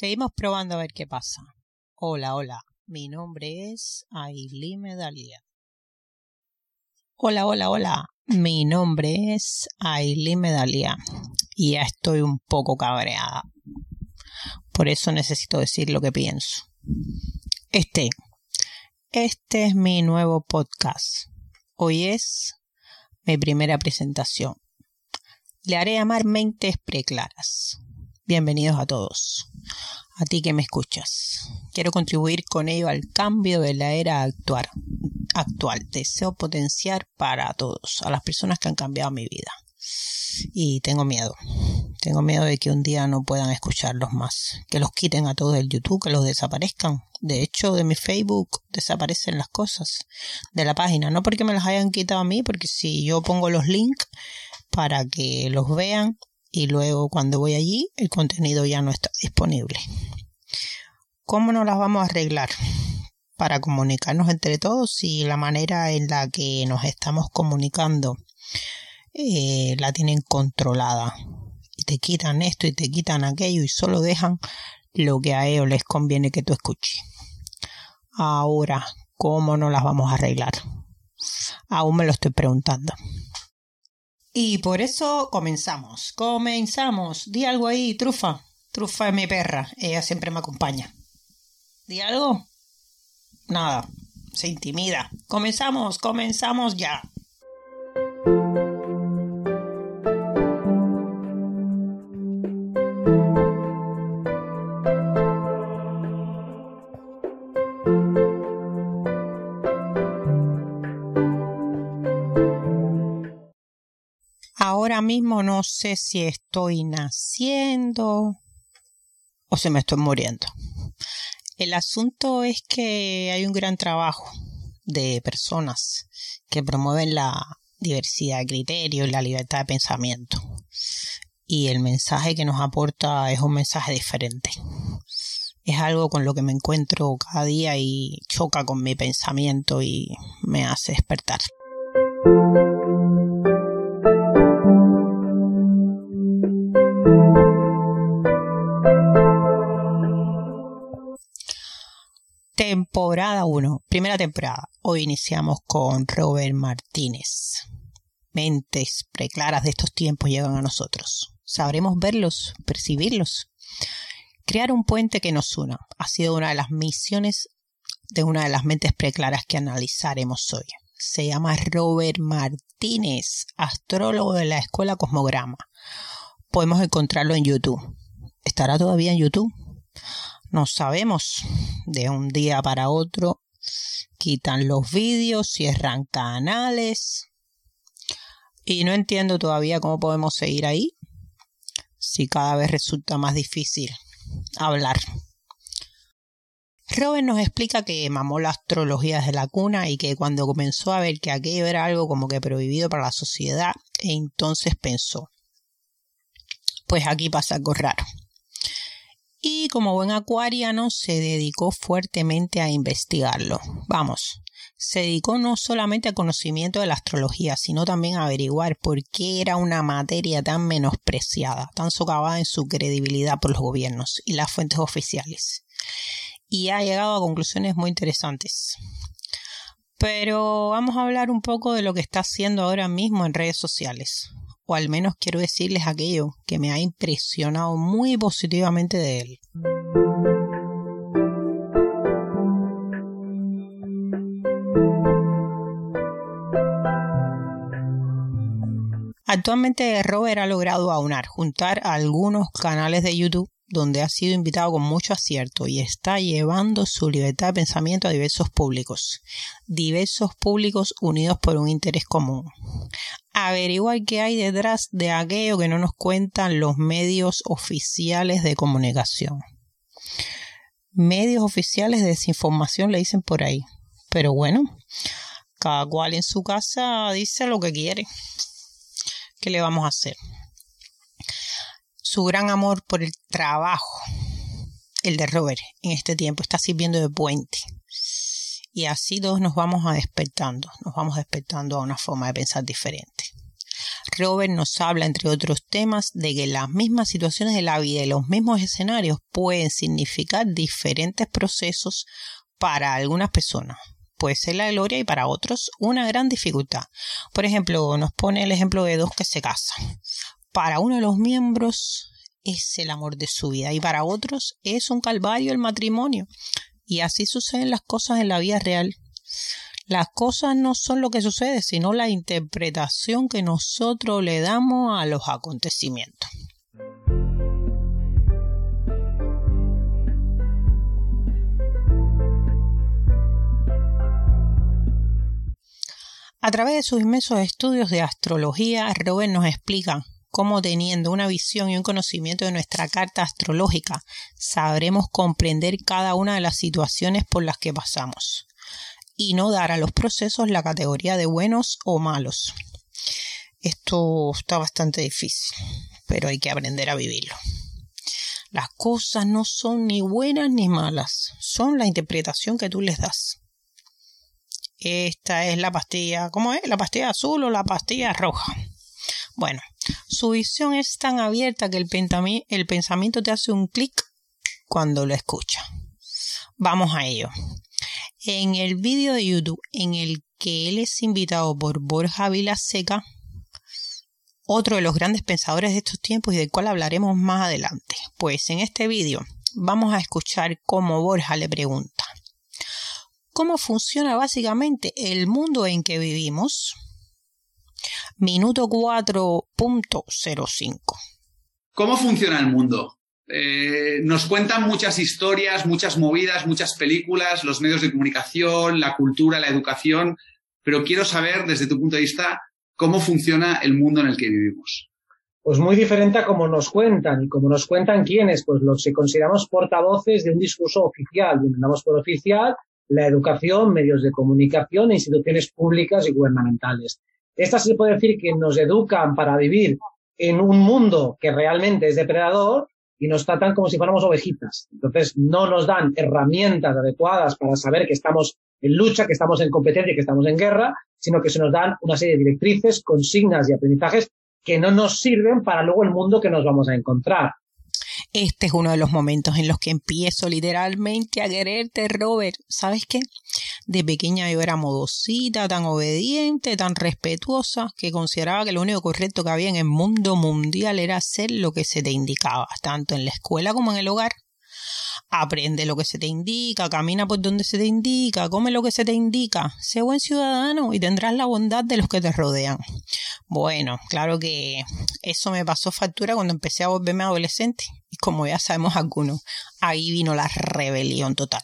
Seguimos probando a ver qué pasa. Hola, hola. Mi nombre es Aileen Medalia. Hola, hola, hola. Mi nombre es Aileen Medalia y ya estoy un poco cabreada. Por eso necesito decir lo que pienso. Este, este es mi nuevo podcast. Hoy es mi primera presentación. Le haré llamar Mentes Preclaras. Bienvenidos a todos. A ti que me escuchas. Quiero contribuir con ello al cambio de la era actual. actual. Deseo potenciar para todos, a las personas que han cambiado mi vida. Y tengo miedo. Tengo miedo de que un día no puedan escucharlos más. Que los quiten a todos del YouTube, que los desaparezcan. De hecho, de mi Facebook desaparecen las cosas de la página. No porque me las hayan quitado a mí, porque si yo pongo los links para que los vean, y luego cuando voy allí el contenido ya no está disponible. ¿Cómo nos las vamos a arreglar? Para comunicarnos entre todos y la manera en la que nos estamos comunicando eh, la tienen controlada. Y te quitan esto y te quitan aquello y solo dejan lo que a ellos les conviene que tú escuches. Ahora, ¿cómo nos las vamos a arreglar? Aún me lo estoy preguntando. Y por eso comenzamos. Comenzamos. Di algo ahí, trufa. Trufa es mi perra. Ella siempre me acompaña. ¿Di algo? Nada. Se intimida. Comenzamos, comenzamos ya. Ahora mismo no sé si estoy naciendo o si me estoy muriendo. El asunto es que hay un gran trabajo de personas que promueven la diversidad de criterios y la libertad de pensamiento. Y el mensaje que nos aporta es un mensaje diferente. Es algo con lo que me encuentro cada día y choca con mi pensamiento y me hace despertar. Temporada 1, primera temporada. Hoy iniciamos con Robert Martínez. Mentes preclaras de estos tiempos llegan a nosotros. Sabremos verlos, percibirlos. Crear un puente que nos una ha sido una de las misiones de una de las mentes preclaras que analizaremos hoy. Se llama Robert Martínez, astrólogo de la Escuela Cosmograma. Podemos encontrarlo en YouTube. ¿Estará todavía en YouTube? No sabemos. De un día para otro quitan los vídeos, cierran canales. Y no entiendo todavía cómo podemos seguir ahí si cada vez resulta más difícil hablar. Robert nos explica que mamó la astrología desde la cuna y que cuando comenzó a ver que aquello era algo como que prohibido para la sociedad, entonces pensó, pues aquí pasa algo raro y como buen acuariano se dedicó fuertemente a investigarlo. Vamos, se dedicó no solamente al conocimiento de la astrología, sino también a averiguar por qué era una materia tan menospreciada, tan socavada en su credibilidad por los gobiernos y las fuentes oficiales. Y ha llegado a conclusiones muy interesantes. Pero vamos a hablar un poco de lo que está haciendo ahora mismo en redes sociales o al menos quiero decirles aquello que me ha impresionado muy positivamente de él. Actualmente Robert ha logrado aunar, juntar algunos canales de YouTube donde ha sido invitado con mucho acierto y está llevando su libertad de pensamiento a diversos públicos, diversos públicos unidos por un interés común. Averiguar qué hay detrás de aquello que no nos cuentan los medios oficiales de comunicación. Medios oficiales de desinformación le dicen por ahí. Pero bueno, cada cual en su casa dice lo que quiere. ¿Qué le vamos a hacer? su gran amor por el trabajo, el de Robert, en este tiempo está sirviendo de puente. Y así todos nos vamos a despertando, nos vamos despertando a una forma de pensar diferente. Robert nos habla, entre otros temas, de que las mismas situaciones de la vida y los mismos escenarios pueden significar diferentes procesos para algunas personas. Puede ser la gloria y para otros una gran dificultad. Por ejemplo, nos pone el ejemplo de dos que se casan. Para uno de los miembros es el amor de su vida y para otros es un calvario el matrimonio. Y así suceden las cosas en la vida real. Las cosas no son lo que sucede, sino la interpretación que nosotros le damos a los acontecimientos. A través de sus inmensos estudios de astrología, Robert nos explica cómo teniendo una visión y un conocimiento de nuestra carta astrológica, sabremos comprender cada una de las situaciones por las que pasamos y no dar a los procesos la categoría de buenos o malos. Esto está bastante difícil, pero hay que aprender a vivirlo. Las cosas no son ni buenas ni malas, son la interpretación que tú les das. Esta es la pastilla, ¿cómo es? ¿La pastilla azul o la pastilla roja? Bueno, su visión es tan abierta que el, pensamiento te hace un clic cuando lo escucha. Vamos a ello. En el vídeo de YouTube en el que él es invitado por Borja Vilaseca, otro de los grandes pensadores de estos tiempos y del cual hablaremos más adelante. Pues en este vídeo vamos a escuchar cómo Borja le pregunta cómo funciona básicamente el mundo en que vivimos. Minuto 4.05. ¿Cómo funciona el mundo? Eh, nos cuentan muchas historias, muchas movidas, muchas películas, los medios de comunicación, la cultura, la educación, pero quiero saber desde tu punto de vista cómo funciona el mundo en el que vivimos. Pues muy diferente a como nos cuentan y como nos cuentan quiénes, pues los que consideramos portavoces de un discurso oficial, denominamos por oficial la educación, medios de comunicación e instituciones públicas y gubernamentales. Estas se puede decir que nos educan para vivir en un mundo que realmente es depredador y nos tratan como si fuéramos ovejitas. Entonces, no nos dan herramientas adecuadas para saber que estamos en lucha, que estamos en competencia, que estamos en guerra, sino que se nos dan una serie de directrices, consignas y aprendizajes que no nos sirven para luego el mundo que nos vamos a encontrar. Este es uno de los momentos en los que empiezo literalmente a quererte, Robert. ¿Sabes qué? De pequeña yo era modosita, tan obediente, tan respetuosa, que consideraba que lo único correcto que había en el mundo mundial era hacer lo que se te indicaba, tanto en la escuela como en el hogar. Aprende lo que se te indica, camina por donde se te indica, come lo que se te indica, sé buen ciudadano y tendrás la bondad de los que te rodean. Bueno, claro que eso me pasó factura cuando empecé a volverme adolescente y como ya sabemos algunos, ahí vino la rebelión total.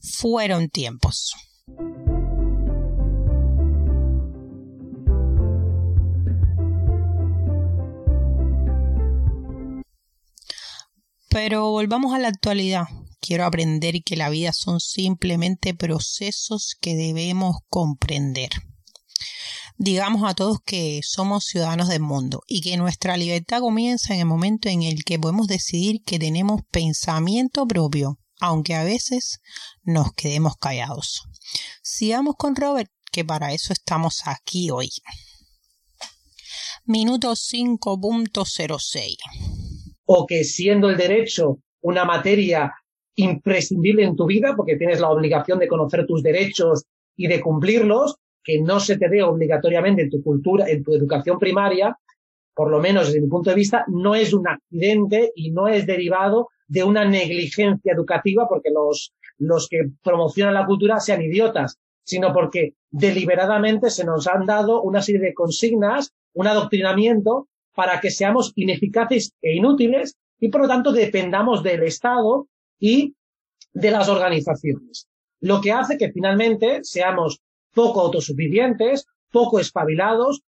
Fueron tiempos. Pero volvamos a la actualidad. Quiero aprender que la vida son simplemente procesos que debemos comprender. Digamos a todos que somos ciudadanos del mundo y que nuestra libertad comienza en el momento en el que podemos decidir que tenemos pensamiento propio, aunque a veces nos quedemos callados. Sigamos con Robert, que para eso estamos aquí hoy. Minuto 5.06 o que siendo el derecho una materia imprescindible en tu vida, porque tienes la obligación de conocer tus derechos y de cumplirlos, que no se te dé obligatoriamente en tu cultura, en tu educación primaria, por lo menos desde mi punto de vista, no es un accidente y no es derivado de una negligencia educativa porque los, los que promocionan la cultura sean idiotas, sino porque deliberadamente se nos han dado una serie de consignas, un adoctrinamiento para que seamos ineficaces e inútiles y por lo tanto dependamos del Estado y de las organizaciones. Lo que hace que finalmente seamos poco autosuficientes, poco espabilados,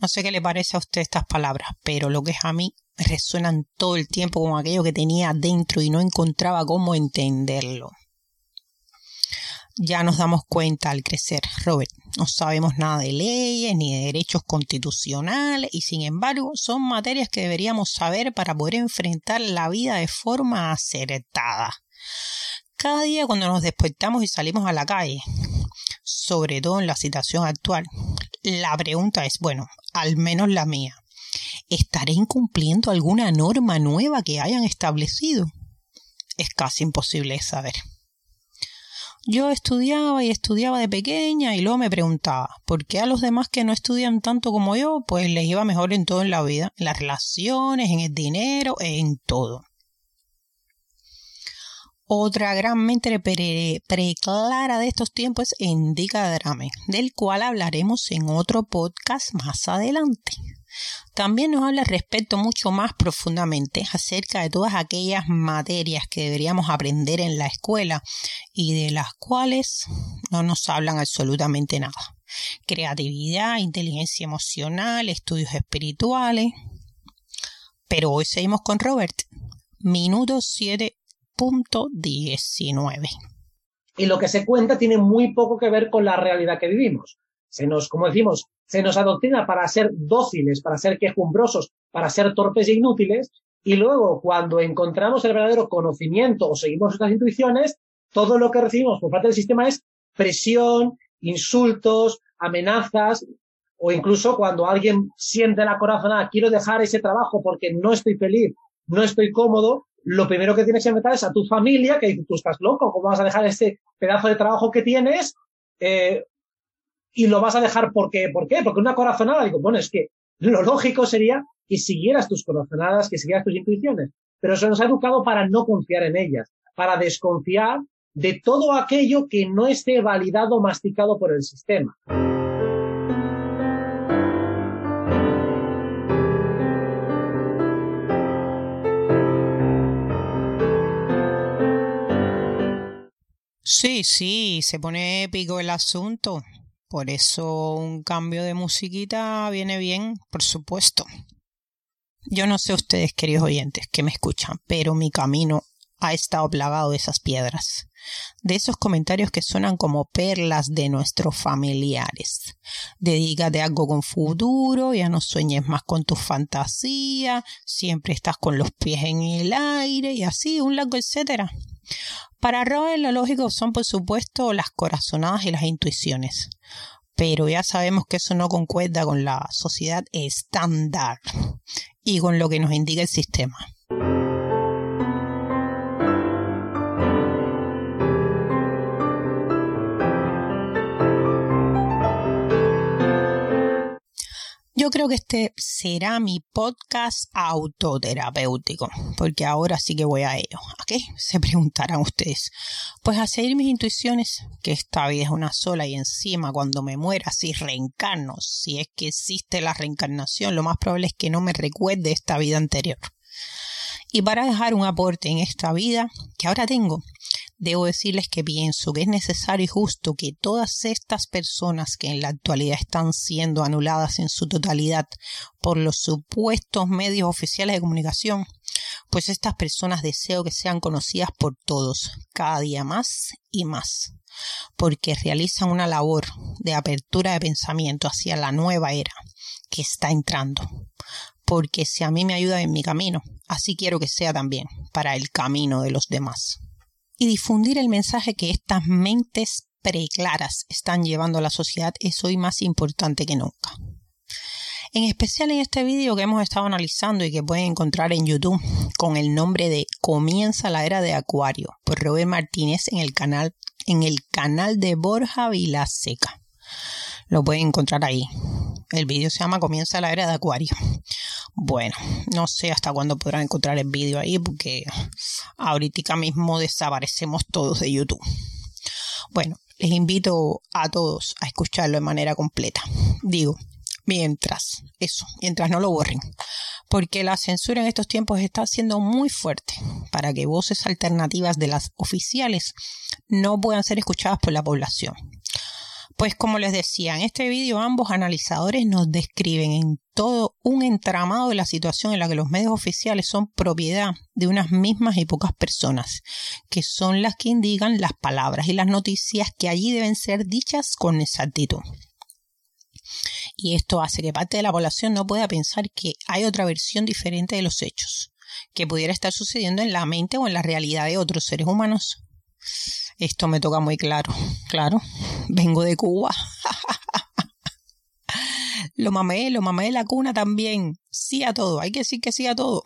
No sé qué le parece a usted estas palabras, pero lo que es a mí resuenan todo el tiempo como aquello que tenía dentro y no encontraba cómo entenderlo. Ya nos damos cuenta al crecer, Robert, No sabemos nada de leyes ni de derechos constitucionales y sin embargo son materias que deberíamos saber para poder enfrentar la vida de forma acertada. Cada día cuando nos despertamos y salimos a la calle, sobre todo en la situación actual, la pregunta es, bueno, al menos la mía, ¿estaré incumpliendo alguna norma nueva que hayan establecido? Es casi imposible saber. Yo estudiaba y estudiaba de pequeña y luego me preguntaba, ¿por qué a los demás que no estudian tanto como yo, pues les iba mejor en todo en la vida, en las relaciones, en el dinero, en todo? Otra gran mente preclara de estos tiempos es Indica Drame, del cual hablaremos en otro podcast más adelante. También nos habla respecto mucho más profundamente acerca de todas aquellas materias que deberíamos aprender en la escuela y de las cuales no nos hablan absolutamente nada. Creatividad, inteligencia emocional, estudios espirituales. Pero hoy seguimos con Robert. Minuto 7.19. Y lo que se cuenta tiene muy poco que ver con la realidad que vivimos. Se nos, como decimos, se nos adoctrina para ser dóciles, para ser quejumbrosos, para ser torpes e inútiles, y luego cuando encontramos el verdadero conocimiento o seguimos nuestras intuiciones, todo lo que recibimos por parte del sistema es presión, insultos, amenazas, o incluso cuando alguien siente la corazonada, quiero dejar ese trabajo porque no estoy feliz, no estoy cómodo, lo primero que tienes que meter es a tu familia, que dice, tú estás loco, ¿cómo vas a dejar este pedazo de trabajo que tienes? Eh, y lo vas a dejar porque, ¿por qué? Porque una corazonada, digo, bueno, es que lo lógico sería que siguieras tus corazonadas, que siguieras tus intuiciones, pero se nos ha educado para no confiar en ellas, para desconfiar de todo aquello que no esté validado masticado por el sistema. Sí, sí, se pone épico el asunto. Por eso un cambio de musiquita viene bien, por supuesto. Yo no sé ustedes, queridos oyentes, que me escuchan, pero mi camino ha estado plagado de esas piedras, de esos comentarios que suenan como perlas de nuestros familiares. Dedícate algo con futuro, ya no sueñes más con tu fantasía, siempre estás con los pies en el aire y así, un largo etcétera. Para Robert lo lógico son por supuesto las corazonadas y las intuiciones, pero ya sabemos que eso no concuerda con la sociedad estándar y con lo que nos indica el sistema. Yo creo que este será mi podcast autoterapéutico, porque ahora sí que voy a ello. ¿A Se preguntarán ustedes. Pues a seguir mis intuiciones, que esta vida es una sola y encima cuando me muera, si reencarno, si es que existe la reencarnación, lo más probable es que no me recuerde esta vida anterior. Y para dejar un aporte en esta vida que ahora tengo, debo decirles que pienso que es necesario y justo que todas estas personas que en la actualidad están siendo anuladas en su totalidad por los supuestos medios oficiales de comunicación, pues estas personas deseo que sean conocidas por todos, cada día más y más, porque realizan una labor de apertura de pensamiento hacia la nueva era que está entrando. Porque si a mí me ayuda en mi camino, así quiero que sea también para el camino de los demás y difundir el mensaje que estas mentes preclaras están llevando a la sociedad es hoy más importante que nunca. En especial en este vídeo que hemos estado analizando y que pueden encontrar en YouTube con el nombre de Comienza la era de Acuario por Robert Martínez en el canal en el canal de Borja Vilaseca. Lo pueden encontrar ahí. El vídeo se llama Comienza la era de Acuario. Bueno, no sé hasta cuándo podrán encontrar el vídeo ahí porque ahorita mismo desaparecemos todos de YouTube. Bueno, les invito a todos a escucharlo de manera completa. Digo, mientras, eso, mientras no lo borren. Porque la censura en estos tiempos está siendo muy fuerte para que voces alternativas de las oficiales no puedan ser escuchadas por la población. Pues como les decía, en este vídeo ambos analizadores nos describen en todo un entramado de la situación en la que los medios oficiales son propiedad de unas mismas y pocas personas, que son las que indican las palabras y las noticias que allí deben ser dichas con exactitud. Y esto hace que parte de la población no pueda pensar que hay otra versión diferente de los hechos, que pudiera estar sucediendo en la mente o en la realidad de otros seres humanos. Esto me toca muy claro, claro. Vengo de Cuba. lo mamé, lo mamé la cuna también. Sí a todo, hay que decir que sí a todo.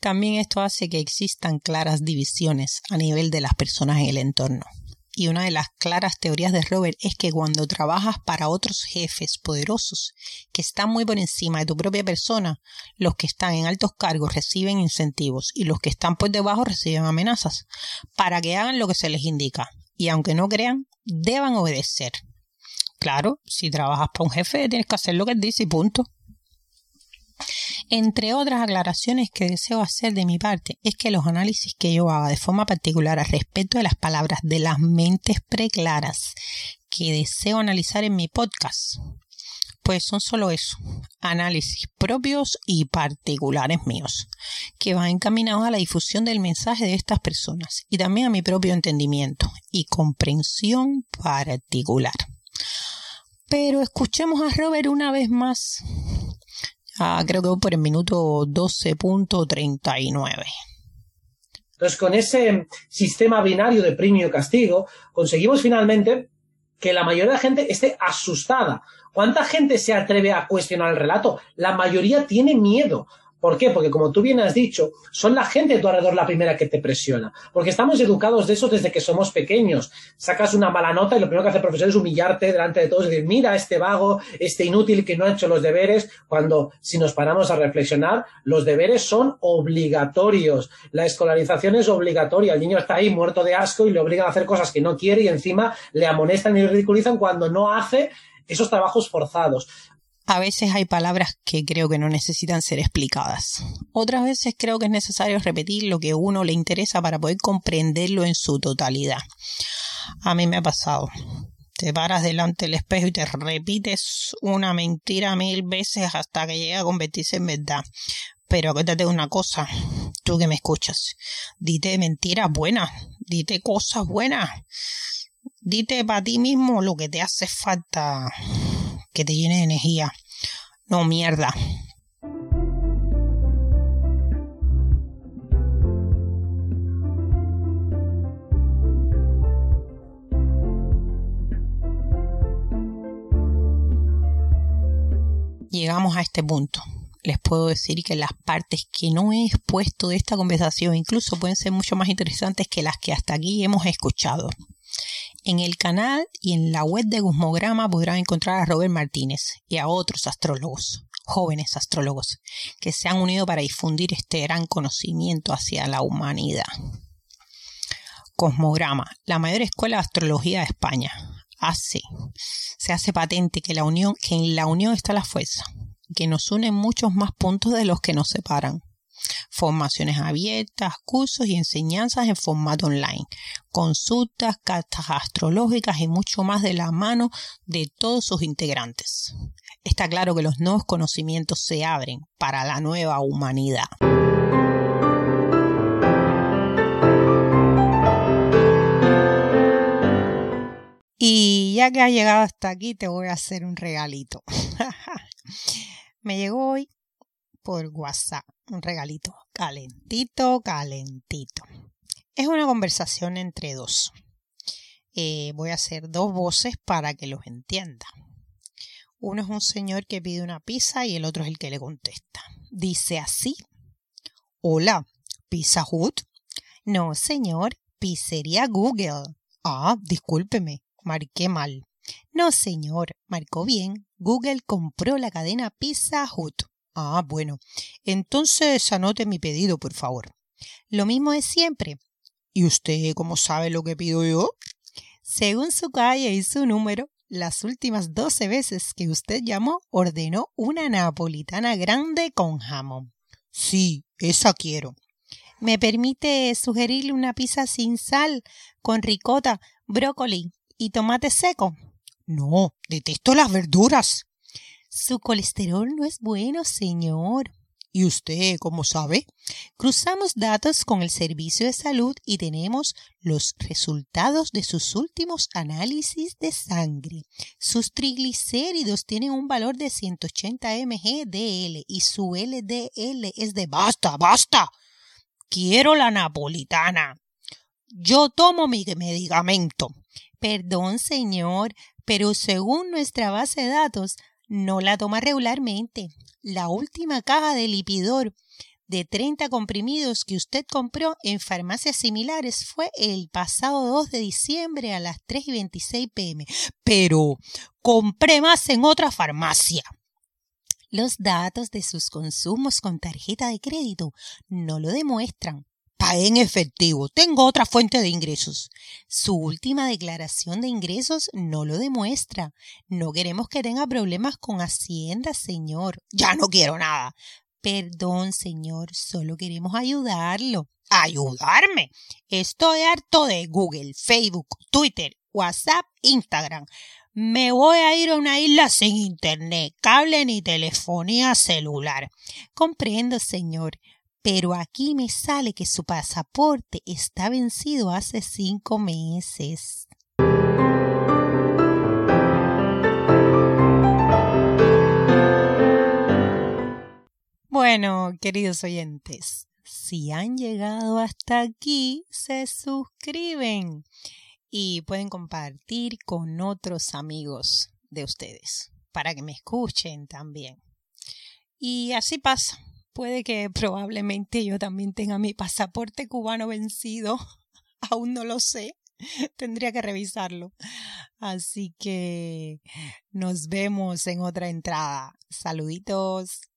también esto hace que existan claras divisiones a nivel de las personas en el entorno. Y una de las claras teorías de Robert es que cuando trabajas para otros jefes poderosos que están muy por encima de tu propia persona, los que están en altos cargos reciben incentivos y los que están por debajo reciben amenazas para que hagan lo que se les indica. Y aunque no crean, deban obedecer. Claro, si trabajas para un jefe tienes que hacer lo que él dice y punto. Entre otras aclaraciones que deseo hacer de mi parte es que los análisis que yo haga de forma particular al respecto de las palabras de las mentes preclaras que deseo analizar en mi podcast, pues son solo eso, análisis propios y particulares míos, que van encaminados a la difusión del mensaje de estas personas y también a mi propio entendimiento y comprensión particular. Pero escuchemos a Robert una vez más Ah, creo que por el minuto 12.39. Entonces, con ese sistema binario de premio y castigo, conseguimos finalmente que la mayoría de la gente esté asustada. ¿Cuánta gente se atreve a cuestionar el relato? La mayoría tiene miedo. ¿Por qué? Porque como tú bien has dicho, son la gente de tu alrededor la primera que te presiona. Porque estamos educados de eso desde que somos pequeños. Sacas una mala nota y lo primero que hace el profesor es humillarte delante de todos y decir, mira este vago, este inútil que no ha hecho los deberes, cuando si nos paramos a reflexionar, los deberes son obligatorios. La escolarización es obligatoria. El niño está ahí muerto de asco y le obligan a hacer cosas que no quiere y encima le amonestan y ridiculizan cuando no hace esos trabajos forzados. A veces hay palabras que creo que no necesitan ser explicadas. Otras veces creo que es necesario repetir lo que a uno le interesa para poder comprenderlo en su totalidad. A mí me ha pasado. Te paras delante del espejo y te repites una mentira mil veces hasta que llega a convertirse en verdad. Pero acuérdate una cosa, tú que me escuchas, dite mentiras buenas, dite cosas buenas, dite para ti mismo lo que te hace falta que te llene de energía. No, mierda. Llegamos a este punto. Les puedo decir que las partes que no he expuesto de esta conversación incluso pueden ser mucho más interesantes que las que hasta aquí hemos escuchado. En el canal y en la web de Guzmograma podrán encontrar a Robert Martínez y a otros astrólogos, jóvenes astrólogos, que se han unido para difundir este gran conocimiento hacia la humanidad. Cosmograma, la mayor escuela de astrología de España, hace, se hace patente que, la unión, que en la unión está la fuerza, que nos unen muchos más puntos de los que nos separan formaciones abiertas, cursos y enseñanzas en formato online, consultas, cartas astrológicas y mucho más de la mano de todos sus integrantes. Está claro que los nuevos conocimientos se abren para la nueva humanidad. Y ya que has llegado hasta aquí, te voy a hacer un regalito. Me llegó hoy por WhatsApp. Un regalito calentito, calentito. Es una conversación entre dos. Eh, voy a hacer dos voces para que los entienda. Uno es un señor que pide una pizza y el otro es el que le contesta. Dice así. Hola, Pizza Hut. No, señor, pizzería Google. Ah, discúlpeme, marqué mal. No, señor, marcó bien. Google compró la cadena Pizza Hut. Ah, bueno. Entonces anote mi pedido, por favor. Lo mismo de siempre. ¿Y usted cómo sabe lo que pido yo? Según su calle y su número, las últimas doce veces que usted llamó ordenó una napolitana grande con jamón. Sí, esa quiero. ¿Me permite sugerirle una pizza sin sal, con ricota, brócoli ¿Y tomate seco? No, detesto las verduras. Su colesterol no es bueno, señor. ¿Y usted cómo sabe? Cruzamos datos con el Servicio de Salud y tenemos los resultados de sus últimos análisis de sangre. Sus triglicéridos tienen un valor de 180 mg/dl y su LDL es de basta, basta. Quiero la napolitana. Yo tomo mi medicamento. Perdón, señor, pero según nuestra base de datos, no la toma regularmente. La última caja de lipidor de 30 comprimidos que usted compró en farmacias similares fue el pasado 2 de diciembre a las 3 y 26 pm. Pero compré más en otra farmacia. Los datos de sus consumos con tarjeta de crédito no lo demuestran en efectivo. Tengo otra fuente de ingresos. Su última declaración de ingresos no lo demuestra. No queremos que tenga problemas con Hacienda, señor. Ya no quiero nada. Perdón, señor, solo queremos ayudarlo. ¿Ayudarme? Estoy harto de Google, Facebook, Twitter, WhatsApp, Instagram. Me voy a ir a una isla sin internet, cable ni telefonía celular. Comprendo, señor pero aquí me sale que su pasaporte está vencido hace cinco meses. Bueno, queridos oyentes, si han llegado hasta aquí, se suscriben y pueden compartir con otros amigos de ustedes para que me escuchen también. Y así pasa puede que probablemente yo también tenga mi pasaporte cubano vencido. Aún no lo sé. Tendría que revisarlo. Así que nos vemos en otra entrada. Saluditos.